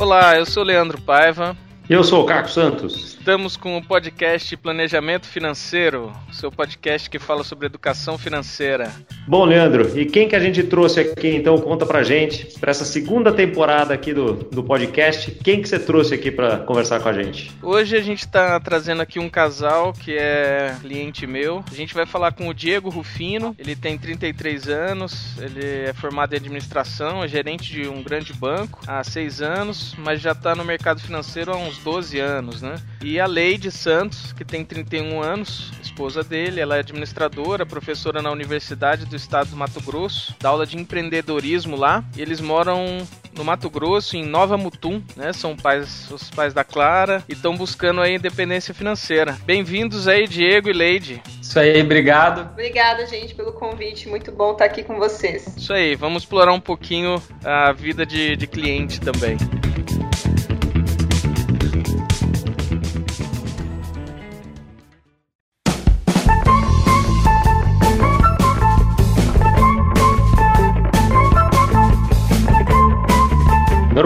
Olá, eu sou Leandro Paiva. Eu sou o Caco Santos. Estamos com o podcast Planejamento Financeiro, seu podcast que fala sobre educação financeira. Bom, Leandro, e quem que a gente trouxe aqui então? Conta pra gente, para essa segunda temporada aqui do, do podcast, quem que você trouxe aqui para conversar com a gente? Hoje a gente está trazendo aqui um casal que é cliente meu. A gente vai falar com o Diego Rufino, ele tem 33 anos, ele é formado em administração, é gerente de um grande banco há seis anos, mas já está no mercado financeiro há uns 12 anos, né? E a Leide Santos, que tem 31 anos, esposa dele, ela é administradora, professora na Universidade do Estado do Mato Grosso, dá aula de empreendedorismo lá. E eles moram no Mato Grosso, em Nova Mutum, né? São pais, os pais da Clara e estão buscando a independência financeira. Bem-vindos aí, Diego e Leide. Isso aí, obrigado. Obrigada, gente, pelo convite. Muito bom estar aqui com vocês. Isso aí, vamos explorar um pouquinho a vida de, de cliente também.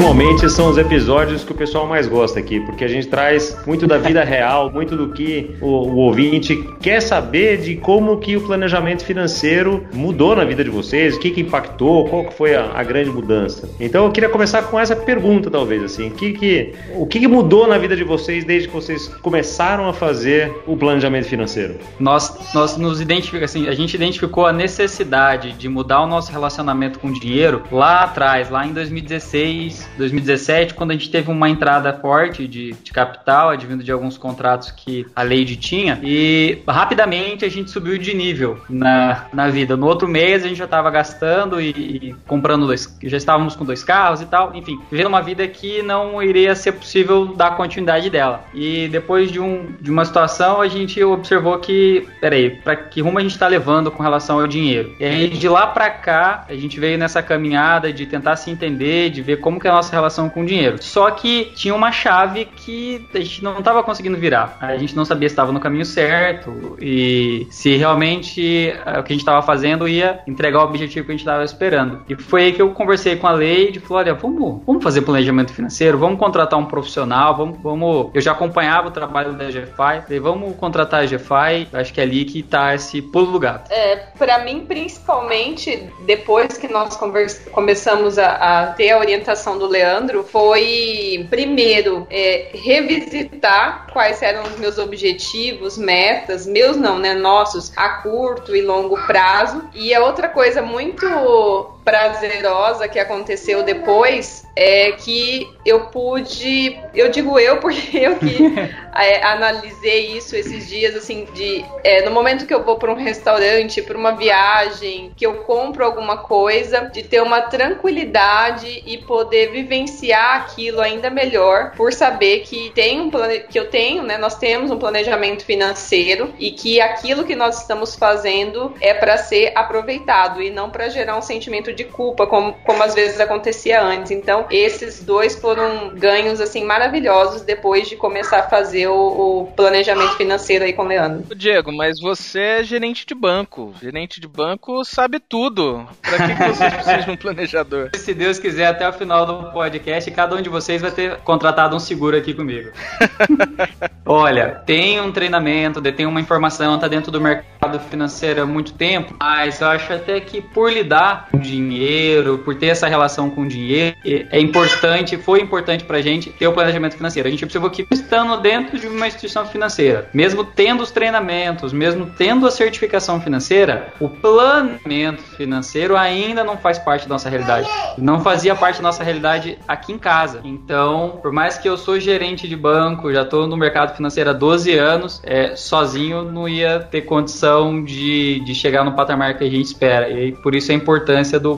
Normalmente são os episódios que o pessoal mais gosta aqui, porque a gente traz muito da vida real, muito do que o, o, ouvinte quer saber de como que o planejamento financeiro mudou na vida de vocês, o que, que impactou, qual que foi a, a grande mudança. Então eu queria começar com essa pergunta, talvez, assim, que que, o que, que mudou na vida de vocês desde que vocês começaram a fazer o planejamento financeiro? Nós, nós nos identificamos, assim, a gente identificou a necessidade de mudar o nosso relacionamento com o dinheiro lá atrás, lá em 2016, 2017, quando a gente teve uma entrada forte de, de capital, advindo de alguns contratos que a Lady tinha, e rapidamente a gente subiu de nível na, na vida. No outro mês a gente já estava gastando e, e, comprando dois, já estávamos com dois carros e tal, enfim, vivendo uma vida que não iria ser possível dar continuidade dela. E depois de, um, de uma situação, a gente observou que, peraí, para que rumo a gente está levando com relação ao dinheiro? E aí de lá para cá, a gente veio nessa caminhada de tentar se entender, de ver como que a nossa relação com o dinheiro. Só que tinha uma chave que a gente não estava conseguindo virar. A gente não sabia se estava no caminho certo e se realmente eh, o que a gente estava fazendo ia entregar o objetivo que a gente estava esperando. E foi aí que eu conversei com a Leide e falou: olha, vamos, vamos fazer planejamento financeiro, vamos contratar um profissional, vamos, vamos. Eu já acompanhava o trabalho da GFI, falei, vamos contratar a GFI, acho que é ali que está esse pulo do gato. É, para mim, principalmente depois que nós começamos a, a ter a orientação do Leandro foi, primeiro, é, revisitar quais eram os meus objetivos, metas, meus não, né? Nossos, a curto e longo prazo. E a outra coisa muito prazerosa que aconteceu depois é que eu pude, eu digo eu porque eu que é, analisei isso esses dias, assim, de é, no momento que eu vou para um restaurante, para uma viagem, que eu compro alguma coisa, de ter uma tranquilidade e poder vivenciar aquilo ainda melhor, por saber que tem um que eu tenho, né? Nós temos um planejamento financeiro e que aquilo que nós estamos fazendo é para ser aproveitado e não para gerar um sentimento de culpa, como, como às vezes acontecia antes. Então, esses dois foram ganhos assim maravilhosos depois de começar a fazer o, o planejamento financeiro aí com o Leandro. Diego, mas você é gerente de banco. Gerente de banco sabe tudo. Para que, que vocês precisam de um planejador? Se Deus quiser, até o final do podcast, cada um de vocês vai ter contratado um seguro aqui comigo. Olha, tem um treinamento, detém uma informação, tá dentro do mercado financeiro há muito tempo, mas eu acho até que por lidar com dinheiro, por ter essa relação com dinheiro, é importante, foi importante pra gente ter o planejamento financeiro. A gente observou que estando dentro de uma instituição financeira, mesmo tendo os treinamentos, mesmo tendo a certificação financeira, o planejamento financeiro ainda não faz parte da nossa realidade. Não fazia parte da nossa realidade aqui em casa. Então, por mais que eu sou gerente de banco, já estou no mercado financeiro há 12 anos, é, sozinho não ia ter condição de, de chegar no patamar que a gente espera. E por isso a importância do,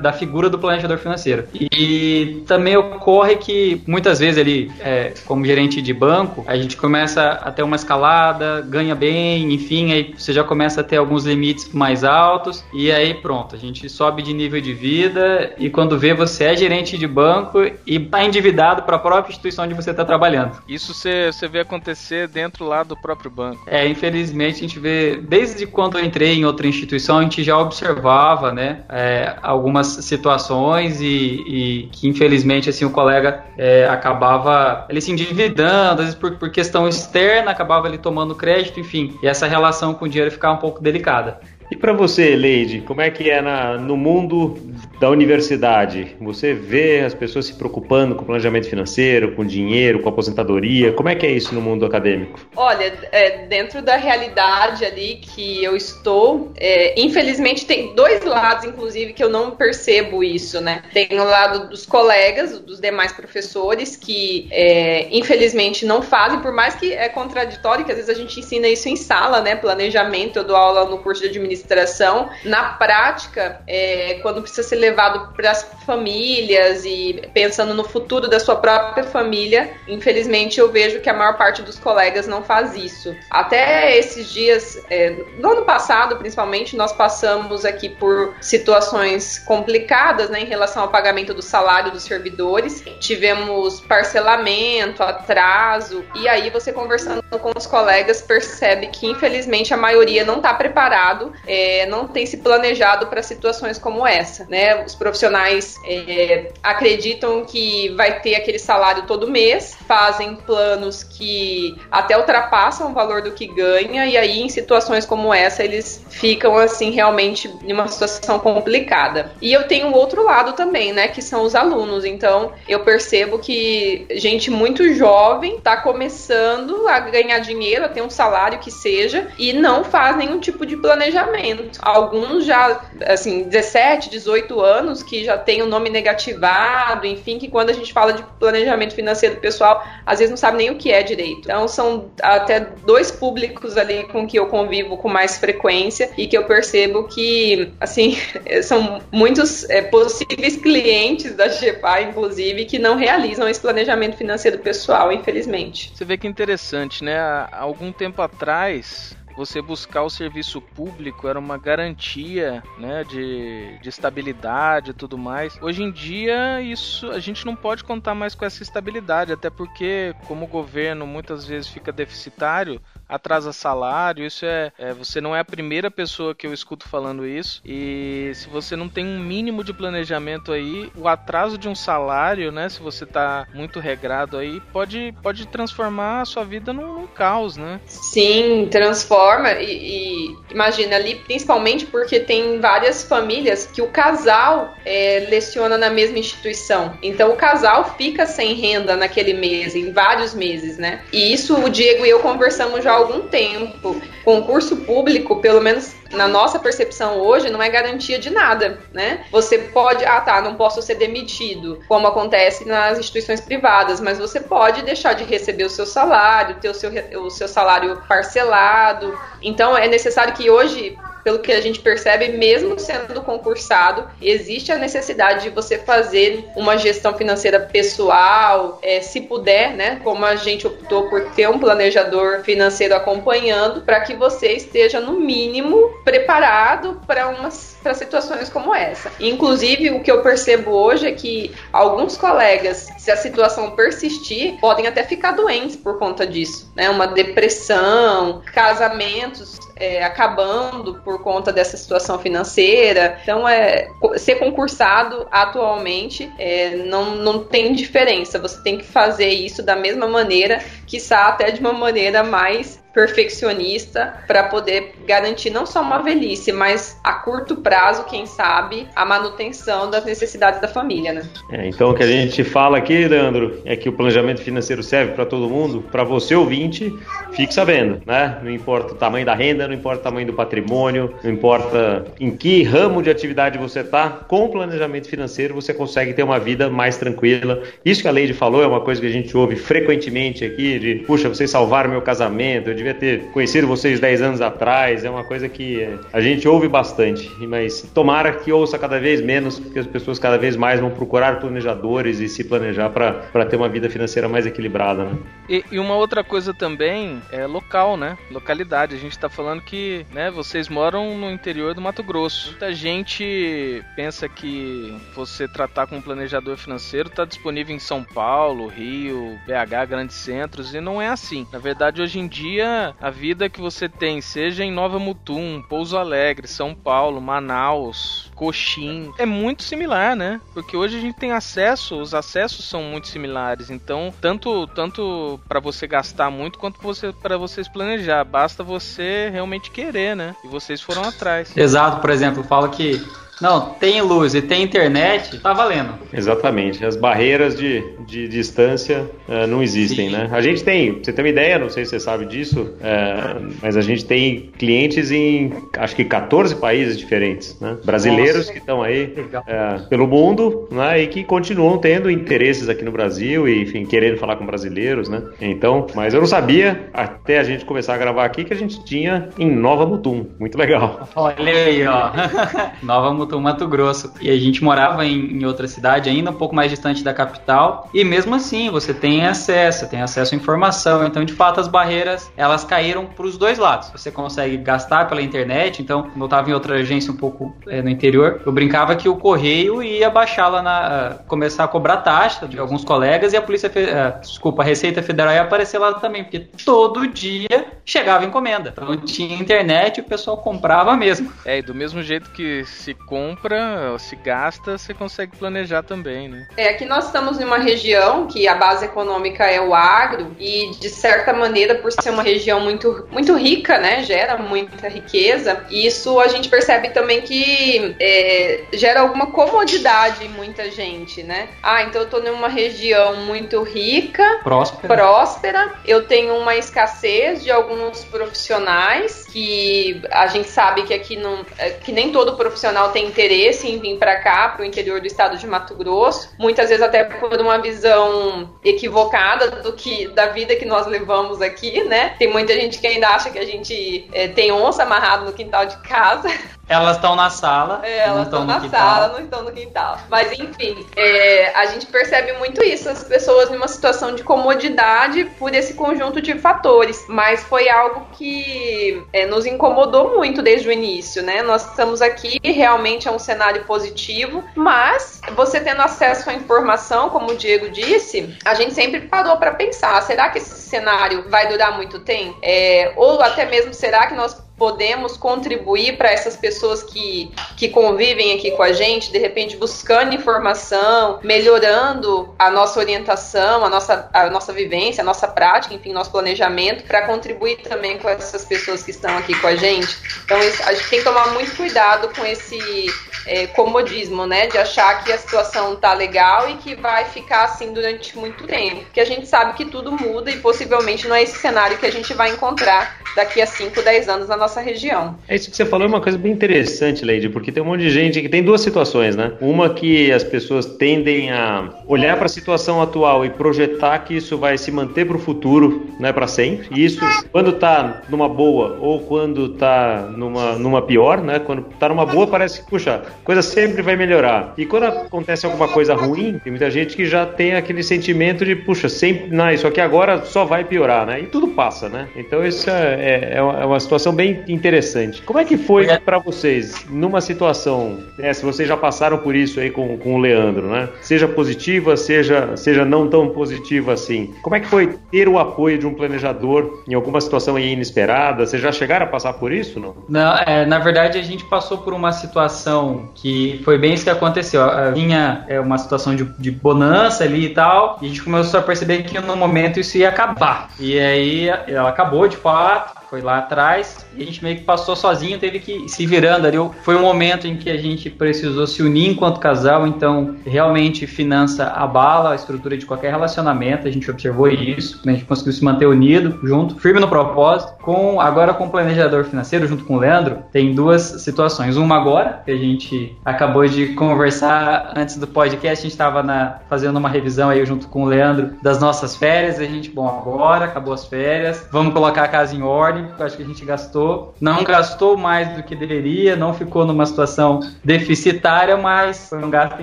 da figura do planejador financeiro. E também ocorre que muitas vezes ele, é, como gerente de banco, a gente começa a ter uma escalada, ganha bem, enfim, aí você já começa a ter alguns limites mais altos e aí pronto, a gente sobe de nível de vida e quando vê você é gerente de banco e está endividado para a própria instituição onde você está trabalhando. Isso você vê acontecer dentro lá do próprio banco. É, infelizmente a gente vê, desde quando eu entrei em outra instituição, a gente já observava, né, é, algumas situações e, e que infelizmente assim o colega é, acabava ele se endividando, às vezes por, por questão externa, acabava ele tomando crédito, enfim, e essa relação com o dinheiro ficava um pouco delicada. E para você, Leide, como é que é na, no mundo da universidade? Você vê as pessoas se preocupando com planejamento financeiro, com dinheiro, com aposentadoria? Como é que é isso no mundo acadêmico? Olha, é, dentro da realidade ali que eu estou, é, infelizmente tem dois lados, inclusive, que eu não percebo isso, né? Tem o lado dos colegas, dos demais professores, que é, infelizmente não fazem, por mais que é contraditório, que às vezes a gente ensina isso em sala, né? Planejamento, eu dou aula no curso de administração administração, na prática, é, quando precisa ser levado para as famílias e pensando no futuro da sua própria família, infelizmente eu vejo que a maior parte dos colegas não faz isso. Até esses dias, é, no ano passado principalmente, nós passamos aqui por situações complicadas né, em relação ao pagamento do salário dos servidores. Tivemos parcelamento, atraso, e aí você conversando com os colegas percebe que infelizmente a maioria não está preparado é, não tem se planejado para situações como essa, né? Os profissionais é, acreditam que vai ter aquele salário todo mês, fazem planos que até ultrapassam o valor do que ganha e aí em situações como essa eles ficam assim realmente em uma situação complicada. E eu tenho outro lado também, né? Que são os alunos. Então eu percebo que gente muito jovem está começando a ganhar dinheiro, a ter um salário que seja e não faz nenhum tipo de planejamento Alguns já, assim, 17, 18 anos, que já tem o nome negativado, enfim, que quando a gente fala de planejamento financeiro pessoal, às vezes não sabe nem o que é direito. Então, são até dois públicos ali com que eu convivo com mais frequência e que eu percebo que, assim, são muitos é, possíveis clientes da GEPA, inclusive, que não realizam esse planejamento financeiro pessoal, infelizmente. Você vê que interessante, né? Há algum tempo atrás, você buscar o serviço público era uma garantia né, de, de estabilidade e tudo mais. Hoje em dia, isso a gente não pode contar mais com essa estabilidade, até porque, como o governo muitas vezes fica deficitário, atrasa salário, isso é, é, Você não é a primeira pessoa que eu escuto falando isso. E se você não tem um mínimo de planejamento aí, o atraso de um salário, né? Se você tá muito regrado aí, pode, pode transformar a sua vida num, num caos, né? Sim, transforma. E, e, imagina ali, principalmente porque tem várias famílias que o casal é, leciona na mesma instituição. Então o casal fica sem renda naquele mês, em vários meses, né? E isso o Diego e eu conversamos já algum tempo. Concurso público, pelo menos na nossa percepção hoje, não é garantia de nada, né? Você pode, ah tá, não posso ser demitido, como acontece nas instituições privadas, mas você pode deixar de receber o seu salário, ter o seu, o seu salário parcelado. Então é necessário que hoje pelo que a gente percebe, mesmo sendo concursado, existe a necessidade de você fazer uma gestão financeira pessoal, é, se puder, né? Como a gente optou por ter um planejador financeiro acompanhando, para que você esteja no mínimo preparado para umas para situações como essa. Inclusive, o que eu percebo hoje é que alguns colegas, se a situação persistir, podem até ficar doentes por conta disso, né? Uma depressão, casamentos é, acabando por conta dessa situação financeira. Então, é, ser concursado atualmente é, não, não tem diferença. Você tem que fazer isso da mesma maneira, quiçá até de uma maneira mais perfeccionista para poder garantir não só uma velhice, mas a curto prazo, quem sabe, a manutenção das necessidades da família, né? É, então o que a gente fala aqui, Leandro, é que o planejamento financeiro serve para todo mundo, para você ouvinte, fique sabendo, né? Não importa o tamanho da renda, não importa o tamanho do patrimônio, não importa em que ramo de atividade você está, com o planejamento financeiro você consegue ter uma vida mais tranquila. Isso que a Leide falou é uma coisa que a gente ouve frequentemente aqui, de, puxa, vocês salvaram meu casamento, eu devia ter conhecido vocês 10 anos atrás, é uma coisa que a gente ouve bastante, mas tomara que ouça cada vez menos, porque as pessoas cada vez mais vão procurar planejadores e se planejar para ter uma vida financeira mais equilibrada, né? E, e, uma outra coisa também é local, né? Localidade. A gente está falando que né, vocês moram no interior do Mato Grosso. Muita gente pensa que você tratar com um planejador financeiro está disponível em São Paulo, Rio, BH, grandes centros, e não é assim. Na verdade, hoje em dia a vida que você tem, seja em Nova Mutum, Pouso Alegre, São Paulo, Manaus, coxim. É muito similar, né? Porque hoje a gente tem acesso, os acessos são muito similares. Então, tanto tanto para você gastar muito quanto você para vocês planejar. Basta você realmente querer, né? E vocês foram atrás. Exato, por exemplo, eu falo que não, tem luz e tem internet, tá valendo. Exatamente. As barreiras de, de distância uh, não existem, Sim. né? A gente tem, você tem uma ideia, não sei se você sabe disso, uh, mas a gente tem clientes em acho que 14 países diferentes, né? Brasileiros Nossa. que estão aí uh, pelo mundo, né? E que continuam tendo interesses aqui no Brasil e, enfim, querendo falar com brasileiros, né? Então, mas eu não sabia, até a gente começar a gravar aqui, que a gente tinha em Nova Mutum. Muito legal. Olha aí, ó. Nova Mutum Mato Grosso. E a gente morava em, em, outra cidade ainda, um pouco mais distante da capital. E mesmo assim, você tem acesso, tem acesso à informação. Então, de fato, as barreiras, elas caíram para os dois lados. Você consegue gastar pela internet. Então, quando eu estava em outra agência um pouco é, no interior, eu brincava que o correio ia baixar lá na... começar a cobrar taxa de alguns colegas e a Polícia... Fe... Uh, desculpa, a Receita Federal ia aparecer lá também, porque todo dia chegava encomenda. Então, tinha internet e o pessoal comprava mesmo. É, e do mesmo jeito que se compra, se gasta, você consegue planejar também, né? É, aqui nós estamos em uma região que a base econômica é o agro e, de certa maneira, por ser uma região muito, muito rica, né, gera muita riqueza, e isso a gente percebe também que é, gera alguma comodidade em muita gente, né? Ah, então eu tô numa região muito rica, próspera, próspera eu tenho uma escassez de alguns profissionais que a gente sabe que aqui não, é, que nem todo profissional tem interesse em vir para cá, para o interior do estado de Mato Grosso, muitas vezes até por uma visão equivocada do que da vida que nós levamos aqui, né? Tem muita gente que ainda acha que a gente é, tem onça amarrado no quintal de casa. Elas estão na sala. É, elas estão na sala, não estão no quintal. Mas enfim, é, a gente percebe muito isso, as pessoas numa situação de comodidade por esse conjunto de fatores. Mas foi algo que é, nos incomodou muito desde o início, né? Nós estamos aqui, realmente é um cenário positivo, mas você tendo acesso à informação, como o Diego disse, a gente sempre parou para pensar: será que esse cenário vai durar muito tempo? É, ou até mesmo será que nós podemos contribuir para essas pessoas que, que convivem aqui com a gente, de repente buscando informação, melhorando a nossa orientação, a nossa, a nossa vivência, a nossa prática, enfim, nosso planejamento, para contribuir também com essas pessoas que estão aqui com a gente. Então, isso, a gente tem que tomar muito cuidado com esse é, comodismo, né? De achar que a situação tá legal e que vai ficar assim durante muito tempo. Porque a gente sabe que tudo muda e possivelmente não é esse cenário que a gente vai encontrar daqui a 5, 10 anos na nossa região. É isso que você falou, é uma coisa bem interessante, Leide, porque tem um monte de gente que tem duas situações, né? Uma que as pessoas tendem a olhar para a situação atual e projetar que isso vai se manter para o futuro, né, para sempre. E isso, quando tá numa boa ou quando tá numa, numa pior, né? Quando tá numa boa, parece que, puxa, coisa sempre vai melhorar. E quando acontece alguma coisa ruim, tem muita gente que já tem aquele sentimento de, puxa, sempre, não, isso aqui agora só vai piorar, né? E tudo passa, né? Então isso é, é, é uma situação bem interessante. Como é que foi para vocês numa situação, né, se vocês já passaram por isso aí com, com o Leandro, né? Seja positiva, seja, seja não tão positiva assim. Como é que foi ter o apoio de um planejador em alguma situação inesperada? Vocês já chegaram a passar por isso, não? Não, é, na verdade a gente passou por uma situação que foi bem isso que aconteceu. Vinha é, uma situação de, de bonança ali e tal, e a gente começou a perceber que no momento isso ia acabar. E aí ela acabou de fato, foi lá atrás e a gente meio que passou sozinho, teve que se virando ali. Foi um momento em que a gente precisou se unir enquanto casal, então realmente finança abala a estrutura de qualquer relacionamento, a gente observou isso, a gente conseguiu se manter unido, junto, firme no propósito. Com agora com o planejador financeiro junto com o Leandro, tem duas situações. Uma agora, que a gente acabou de conversar antes do podcast, a gente estava fazendo uma revisão aí junto com o Leandro das nossas férias, a gente, bom, agora acabou as férias, vamos colocar a casa em ordem, acho que a gente gastou. Não gastou mais do que deveria, não ficou numa situação deficitária, mas foi um gasto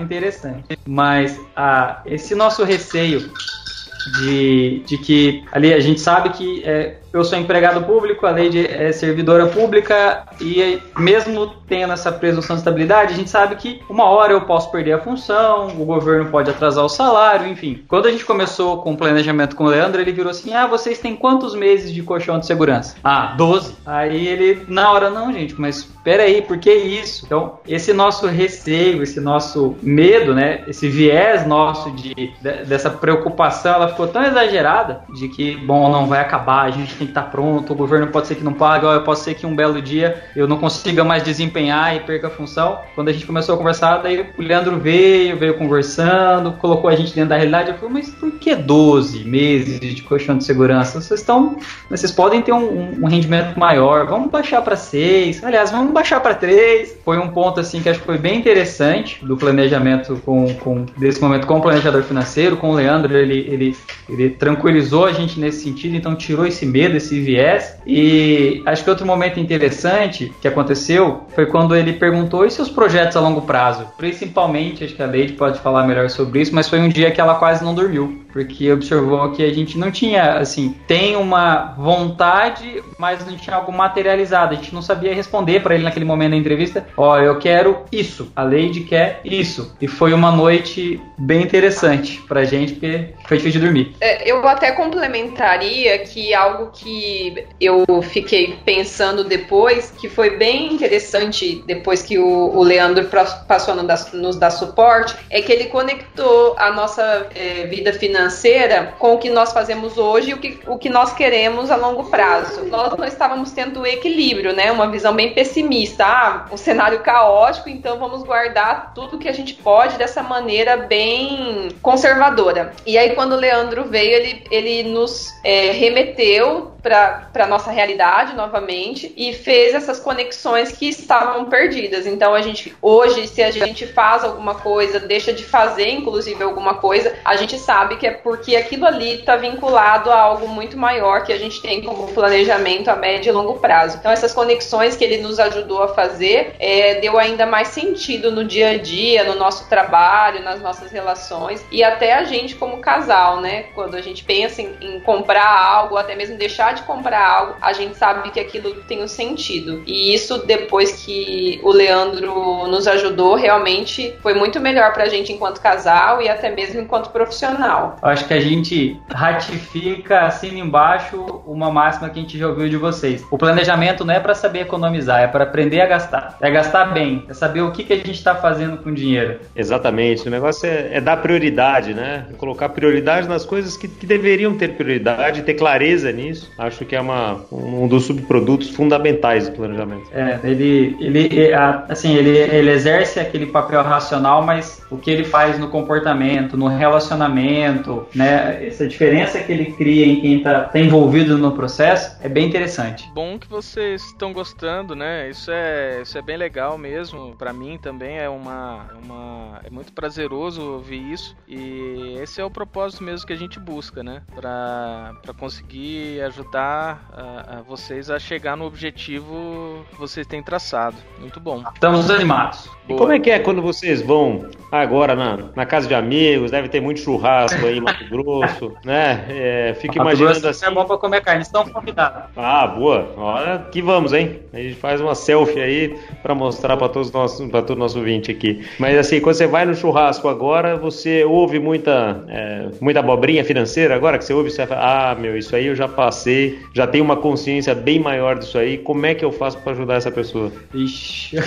interessante. Mas ah, esse nosso receio de, de que ali a gente sabe que é, eu sou empregado público, a Leide é servidora pública e mesmo tendo essa presunção de estabilidade, a gente sabe que uma hora eu posso perder a função, o governo pode atrasar o salário, enfim. Quando a gente começou com o planejamento com o Leandro, ele virou assim: "Ah, vocês têm quantos meses de colchão de segurança?" "Ah, 12". Aí ele na hora não, gente, mas peraí, por que isso? Então, esse nosso receio, esse nosso medo, né, esse viés nosso de, de dessa preocupação, ela ficou tão exagerada de que, bom, não vai acabar, a gente tem que estar pronto, o governo pode ser que não pague, ou pode ser que um belo dia eu não consiga mais desempenhar e perca a função. Quando a gente começou a conversar, daí o Leandro veio, veio conversando, colocou a gente dentro da realidade, eu falei, mas por que 12 meses de colchão de segurança? Vocês estão, vocês podem ter um, um rendimento maior, vamos baixar para 6, aliás, vamos baixar para 3. Foi um ponto assim que acho que foi bem interessante do planejamento com, com desse momento com o planejador financeiro, com o Leandro, ele, ele, ele tranquilizou a gente nesse sentido, então tirou esse medo, esse viés. E acho que outro momento interessante que aconteceu foi quando ele perguntou e seus projetos a longo prazo. Principalmente, acho que a Leide pode falar melhor sobre isso, mas foi um dia que ela quase não dormiu, porque observou que a gente não tinha, assim, tem uma vontade, mas não tinha algo materializado. A gente não sabia responder para ele naquele momento da entrevista: Ó, oh, eu quero isso, a Leide quer isso. E foi uma noite bem interessante pra gente, porque foi difícil de dormir. É, eu até complementaria que algo que eu fiquei pensando depois, que foi bem interessante depois que o, o Leandro passou a nos dar suporte, é que ele conectou a nossa é, vida financeira com o que nós fazemos hoje e o que, o que nós queremos a longo prazo. Nós não estávamos tendo equilíbrio, né? Uma visão bem pessimista. Ah, um cenário caótico, então vamos guardar tudo que a gente pode dessa maneira bem conservadora. E aí, quando o Leandro veio, ele, ele nos é, remeteu para a nossa realidade novamente e fez essas conexões que estavam perdidas. Então, a gente, hoje, se a gente faz alguma coisa, deixa de fazer, inclusive, alguma coisa, a gente sabe que é porque aquilo ali está vinculado a algo muito maior que a gente tem como planejamento a médio e longo prazo. Então, essas conexões que ele nos ajudou a fazer é, deu ainda mais sentido no dia a dia, no nosso trabalho, nas nossas relações e até a gente como casal, né? Quando a gente pensa em, em comprar algo, até mesmo deixar de comprar algo, a gente sabe que aquilo tem um sentido. E isso, depois que o Leandro nos ajudou, realmente foi muito melhor pra gente enquanto casal e até mesmo enquanto profissional. Acho que a gente ratifica, assina embaixo, uma máxima que a gente já ouviu de vocês. O planejamento não é para saber economizar, é para aprender a gastar. É gastar bem, é saber o que, que a gente está fazendo com o dinheiro. Exatamente. O negócio é, é dar prioridade, né? Colocar prioridade nas coisas que, que deveriam ter prioridade, ter clareza nisso. Acho que é uma, um dos subprodutos fundamentais do planejamento. É, ele, ele assim, ele, ele exerce aquele papel racional, mas o que ele faz no comportamento, no relacionamento, né? Essa diferença que ele cria em quem está tá envolvido no processo é bem interessante. Bom que vocês estão gostando, né? Isso é, isso é bem legal mesmo. Para mim também é uma, uma é muito prazeroso ouvir isso e esse é o propósito mesmo que a gente busca, né? Para conseguir ajudar a, a vocês a chegar no objetivo que vocês têm traçado. Muito bom. Estamos animados. E como é que é quando vocês vão agora na, na casa de amigos? Deve ter muito churrasco aí em Mato Grosso, né? É, fico Mato imaginando Grosso assim. É bom pra comer carne, estão convidados. Ah, boa. Olha que vamos, hein? A gente faz uma selfie aí para mostrar para todos nós, para todo nosso vinte aqui. Mas assim, quando você vai no churrasco agora, você ouve muita, é, muita abobrinha financeira agora que você ouve, você fala, ah, meu, isso aí eu já passei, já tenho uma consciência bem maior disso aí. Como é que eu faço para ajudar essa pessoa? Ixi.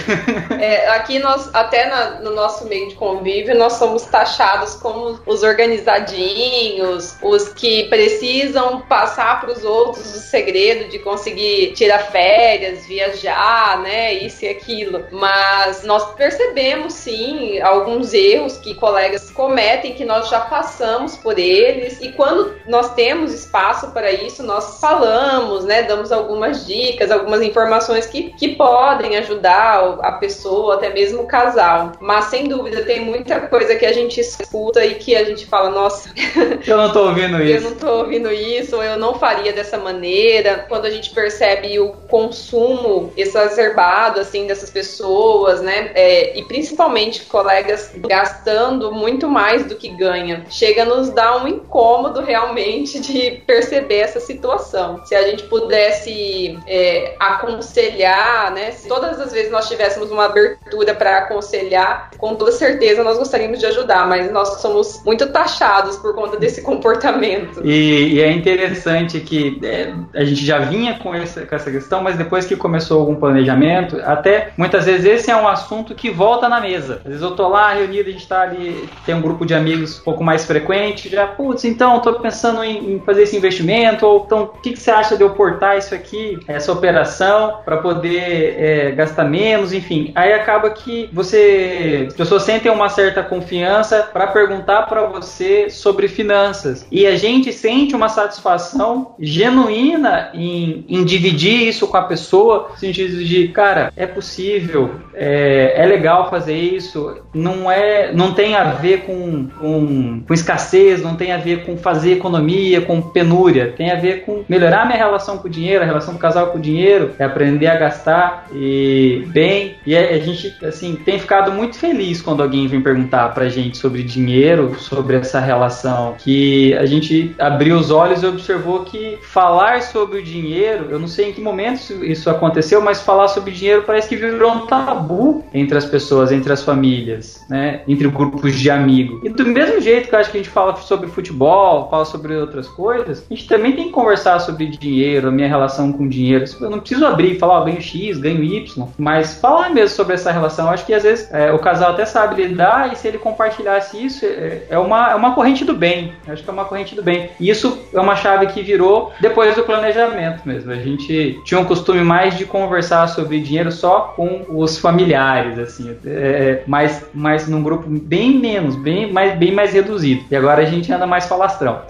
É, aqui nós, até na, no nosso meio de convívio, nós somos taxados como os organizadinhos, os que precisam passar para os outros o segredo de conseguir tirar férias, viajar, né, isso e aquilo. Mas nós percebemos sim alguns erros que colegas cometem que nós já passamos por eles e quando nós temos espaço para isso, nós falamos, né, damos algumas dicas, algumas informações que, que podem ajudar a pessoa, até mesmo o casal. Mas sem dúvida tem muita coisa que a gente escuta e que a gente fala, nossa, eu não tô ouvindo isso. Eu não tô ouvindo isso, ou eu não faria dessa maneira. Quando a gente percebe o consumo exacerbado assim dessas pessoas, né? É, e principalmente colegas gastando muito mais do que ganha, chega a nos dar um incômodo realmente de perceber essa situação Se a gente pudesse é, aconselhar, né? Se todas as vezes nós tivéssemos uma abertura para aconselhar, com toda certeza nós gostaríamos de ajudar, mas nós somos muito taxados por conta desse comportamento. E, e é interessante que é, a gente já vinha com essa, com essa questão, mas depois que começou algum planejamento, até muitas vezes esse é um assunto que volta na mesa. Às vezes eu tô lá reunido, a gente tá ali, tem um grupo de amigos um pouco mais frequente, já, putz, então, tô pensando em, em fazer esse investimento, ou então, que, que, você acha de eu portar isso aqui, essa operação, para poder é, gastar menos, enfim. Aí acaba que você, as pessoas sentem uma certa confiança para perguntar para você sobre finanças. E a gente sente uma satisfação genuína em, em dividir isso com a pessoa, no sentido de, cara, é possível, é, é legal fazer isso, não é, não tem a ver com, com, com escassez, não tem a ver com fazer economia, com penúria, tem a ver com melhorar minha relação com o dinheiro, a relação do casal com o dinheiro, é aprender a gastar e bem. E a, a gente, assim, tem ficado muito feliz quando alguém vem perguntar pra gente sobre dinheiro, sobre essa relação, que a gente abriu os olhos e observou que falar sobre o dinheiro, eu não sei em que momento isso aconteceu, mas falar sobre dinheiro parece que virou um tabu entre as pessoas, entre as famílias, né? Entre grupos de amigos. E do mesmo jeito que eu acho que a gente fala sobre futebol, fala sobre outras coisas, a gente também tem que conversar sobre dinheiro, a minha relação com dinheiro. Eu não preciso abrir e falar, ó, ganho X, ganho Y, mas falar mesmo sobre essa relação. Eu acho que às vezes é, o casal até sabe lidar e se ele compartilhasse isso, é, é, uma, é uma corrente do bem. Eu acho que é uma corrente do bem. E isso é uma chave que virou depois do planejamento mesmo. A gente tinha um costume mais de conversar sobre dinheiro só com os familiares, assim, é, é mas, mas num grupo bem menos, bem mais, bem mais reduzido. E agora a gente anda mais falastrão.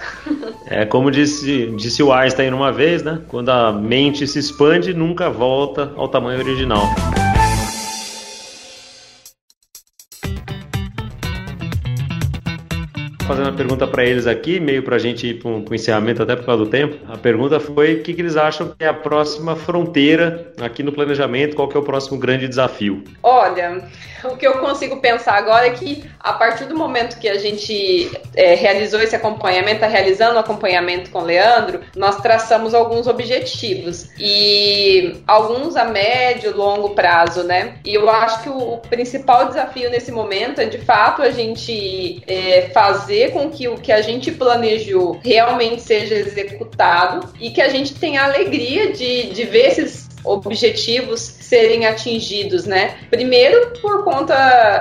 É como disse, disse o Einstein uma vez, né? Quando a mente se expande, nunca volta ao tamanho original. Fazendo a pergunta para eles aqui, meio para a gente ir para o encerramento, até por causa do tempo. A pergunta foi o que, que, eles acham que é a próxima fronteira aqui no planejamento, qual que é o próximo grande desafio? Olha, o que eu consigo pensar agora é que a partir do momento que a gente é, realizou esse acompanhamento, está realizando o acompanhamento com o Leandro, nós traçamos alguns objetivos e alguns a médio, longo prazo, né? E eu acho que o, o principal desafio nesse momento é de fato a gente é, fazer com que o que a gente planejou realmente seja executado e que a gente tenha alegria de, de ver esses objetivos serem atingidos, né? Primeiro por conta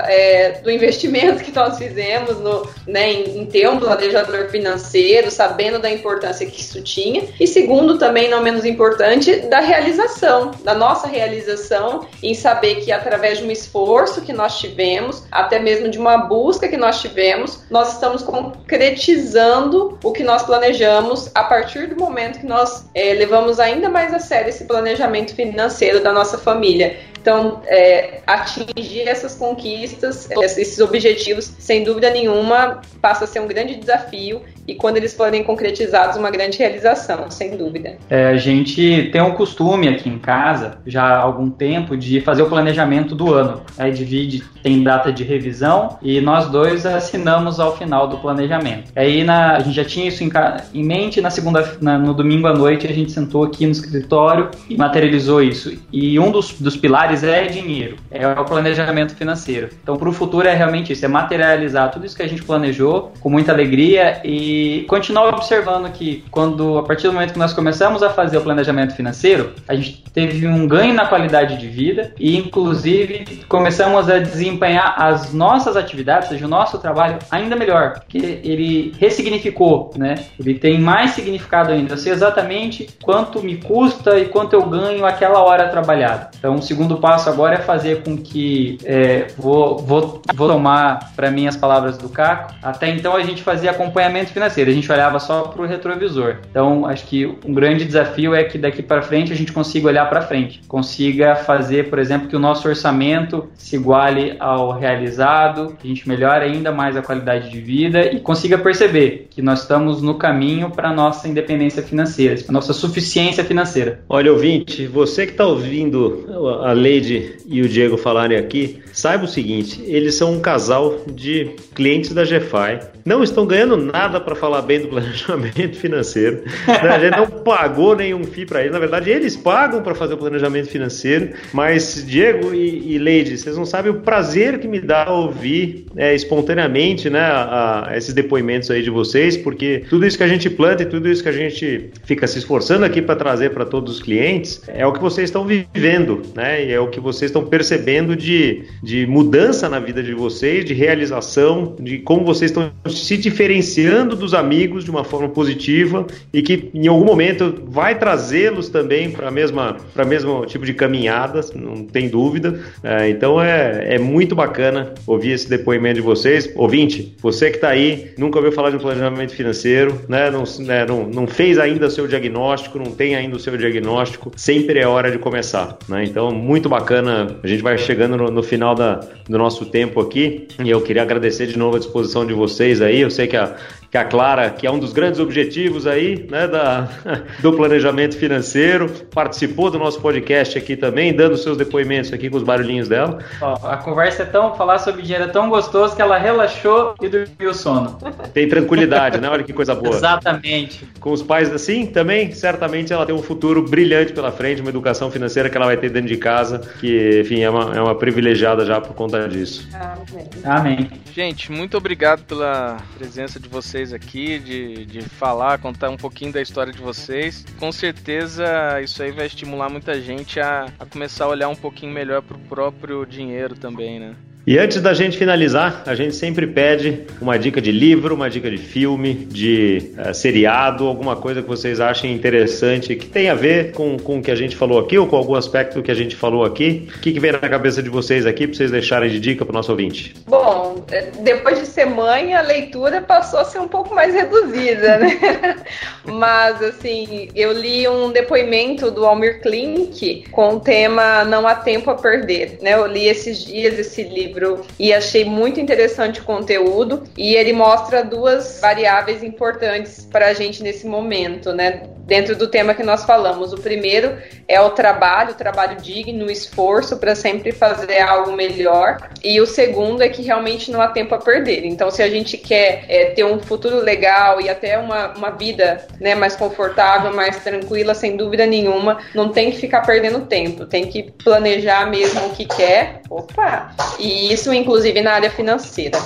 é, do investimento que nós fizemos no, né, em, em, ter um planejador financeiro, sabendo da importância que isso tinha, e segundo também não menos importante da realização, da nossa realização em saber que através de um esforço que nós tivemos, até mesmo de uma busca que nós tivemos, nós estamos concretizando o que nós planejamos a partir do momento que nós é, levamos ainda mais a sério esse planejamento financeiro da nossa família. Então, é, atingir essas conquistas, esses objetivos, sem dúvida nenhuma, passa a ser um grande desafio e quando eles forem concretizados, uma grande realização, sem dúvida. É, a gente tem um costume aqui em casa, já há algum tempo, de fazer o planejamento do ano. Aí divide, tem data de revisão e nós dois assinamos ao final do planejamento. Aí na, a gente já tinha isso em, em mente, na segunda, na, no domingo à noite a gente sentou aqui no escritório e materializou isso. E um dos, dos pilares é dinheiro, é o planejamento financeiro. Então, para o futuro é realmente isso, é materializar tudo isso que a gente planejou com muita alegria e e continuar observando que quando, a partir do momento que nós começamos a fazer o planejamento financeiro, a gente teve um ganho na qualidade de vida e, inclusive, começamos a desempenhar as nossas atividades, ou seja, o nosso trabalho ainda melhor, porque ele ressignificou, né? Ele tem mais significado ainda. Eu sei exatamente quanto me custa e quanto eu ganho aquela hora trabalhada. Então, o segundo passo agora é fazer com que é, vou, vou, vou tomar para mim as palavras do Caco. Até então a gente fazia acompanhamento financeiro financeira, a gente olhava só para o retrovisor. Então, acho que um grande desafio é que daqui para frente a gente consiga olhar para frente, consiga fazer, por exemplo, que o nosso orçamento se iguale ao realizado, que a gente melhore ainda mais a qualidade de vida e consiga perceber que nós estamos no caminho para nossa independência financeira, para nossa suficiência financeira. Olha, ouvinte, você que está ouvindo a Leide e o Diego falarem aqui, saiba o seguinte: eles são um casal de clientes da GFI não estão ganhando nada para falar bem do planejamento financeiro. Né? A gente não pagou nenhum FII para eles. Na verdade, eles pagam para fazer o planejamento financeiro. Mas, Diego e, e Leide, vocês não sabem o prazer que me dá ouvir é, espontaneamente né, a, a esses depoimentos aí de vocês, porque tudo isso que a gente planta e tudo isso que a gente fica se esforçando aqui para trazer para todos os clientes é o que vocês estão vivendo, né? E é o que vocês estão percebendo de, de mudança na vida de vocês, de realização, de como vocês estão se diferenciando dos amigos de uma forma positiva e que em algum momento vai trazê-los também para a mesma para mesmo tipo de caminhadas, não tem dúvida. É, então é, é muito bacana ouvir esse depoimento de vocês. Ouvinte, você que está aí, nunca ouviu falar de um planejamento financeiro, né? Não, né, não, não fez ainda o seu diagnóstico, não tem ainda o seu diagnóstico, sempre é hora de começar. Né? Então, muito bacana. A gente vai chegando no, no final da, do nosso tempo aqui e eu queria agradecer de novo a disposição de vocês aí. Eu sei que a, que a Clara, que é um dos grandes objetivos aí, né, da, do planejamento financeiro, participou do nosso podcast aqui também, dando seus depoimentos aqui com os barulhinhos dela. Ó, a conversa é tão, falar sobre dinheiro é tão gostoso que ela relaxou e dormiu o sono. Tem tranquilidade, né? Olha que coisa boa. Exatamente. Com os pais assim, também, certamente ela tem um futuro brilhante pela frente, uma educação financeira que ela vai ter dentro de casa, que, enfim, é uma, é uma privilegiada já por conta disso. Amém. Amém. Gente, muito obrigado pela presença de vocês vocês aqui, de, de falar, contar um pouquinho da história de vocês. Com certeza isso aí vai estimular muita gente a, a começar a olhar um pouquinho melhor pro próprio dinheiro também, né? E antes da gente finalizar, a gente sempre pede uma dica de livro, uma dica de filme, de uh, seriado, alguma coisa que vocês achem interessante, que tenha a ver com, com o que a gente falou aqui ou com algum aspecto que a gente falou aqui. O que, que vem na cabeça de vocês aqui para vocês deixarem de dica para o nosso ouvinte? Bom, é, depois de ser mãe, a leitura passou a ser um pouco mais reduzida, né? Mas, assim, eu li um depoimento do Almir Klink com o tema Não Há Tempo a Perder, né? Eu li esses dias esse livro e achei muito interessante o conteúdo. E ele mostra duas variáveis importantes para a gente nesse momento, né? Dentro do tema que nós falamos. O primeiro é o trabalho, o trabalho digno, o esforço para sempre fazer algo melhor. E o segundo é que realmente não há tempo a perder. Então, se a gente quer é, ter um futuro legal e até uma, uma vida né, mais confortável, mais tranquila, sem dúvida nenhuma, não tem que ficar perdendo tempo. Tem que planejar mesmo o que quer. Opa! E isso, inclusive, na área financeira.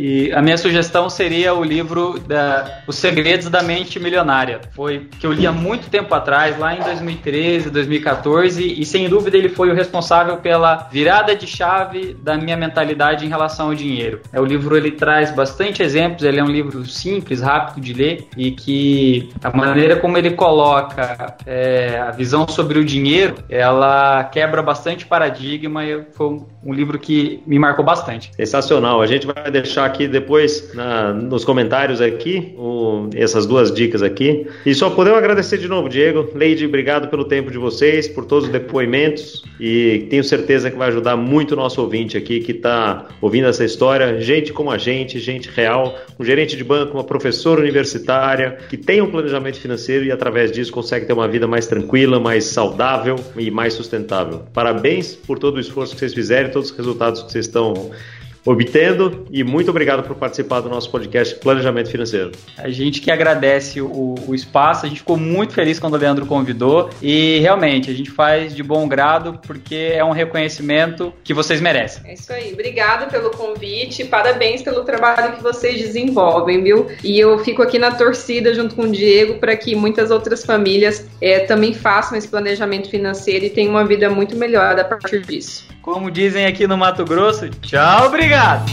E a minha sugestão seria o livro da Os Segredos da Mente Milionária. Foi que eu li há muito tempo atrás, lá em 2013, 2014, e sem dúvida ele foi o responsável pela virada de chave da minha mentalidade em relação ao dinheiro. É o livro ele traz bastante exemplos, ele é um livro simples, rápido de ler e que a maneira como ele coloca é, a visão sobre o dinheiro, ela quebra bastante paradigma e foi um livro que me marcou bastante. Sensacional. A gente vai deixar aqui depois na, nos comentários aqui o, essas duas dicas aqui. E só podemos agradecer de novo, Diego. Leide, obrigado pelo tempo de vocês, por todos os depoimentos e tenho certeza que vai ajudar muito o nosso ouvinte aqui que está ouvindo essa história. Gente como a gente, gente real, um gerente de banco, uma professora universitária que tem um planejamento financeiro e através disso consegue ter uma vida mais tranquila, mais saudável e mais sustentável. Parabéns por todo o esforço que vocês fizeram, todos os resultados que vocês estão obtendo e muito obrigado por participar do nosso podcast Planejamento Financeiro. A gente que agradece o, o, espaço, a gente ficou muito feliz quando o Leandro convidou e realmente a gente faz de bom grado porque é um reconhecimento que vocês merecem. É isso aí, obrigado pelo convite, parabéns pelo trabalho que vocês desenvolvem, viu? E eu fico aqui na torcida junto com o Diego para que muitas outras famílias é, também façam esse planejamento financeiro e tenham uma vida muito melhor a partir disso. Como dizem aqui no Mato Grosso, tchau, obrigado!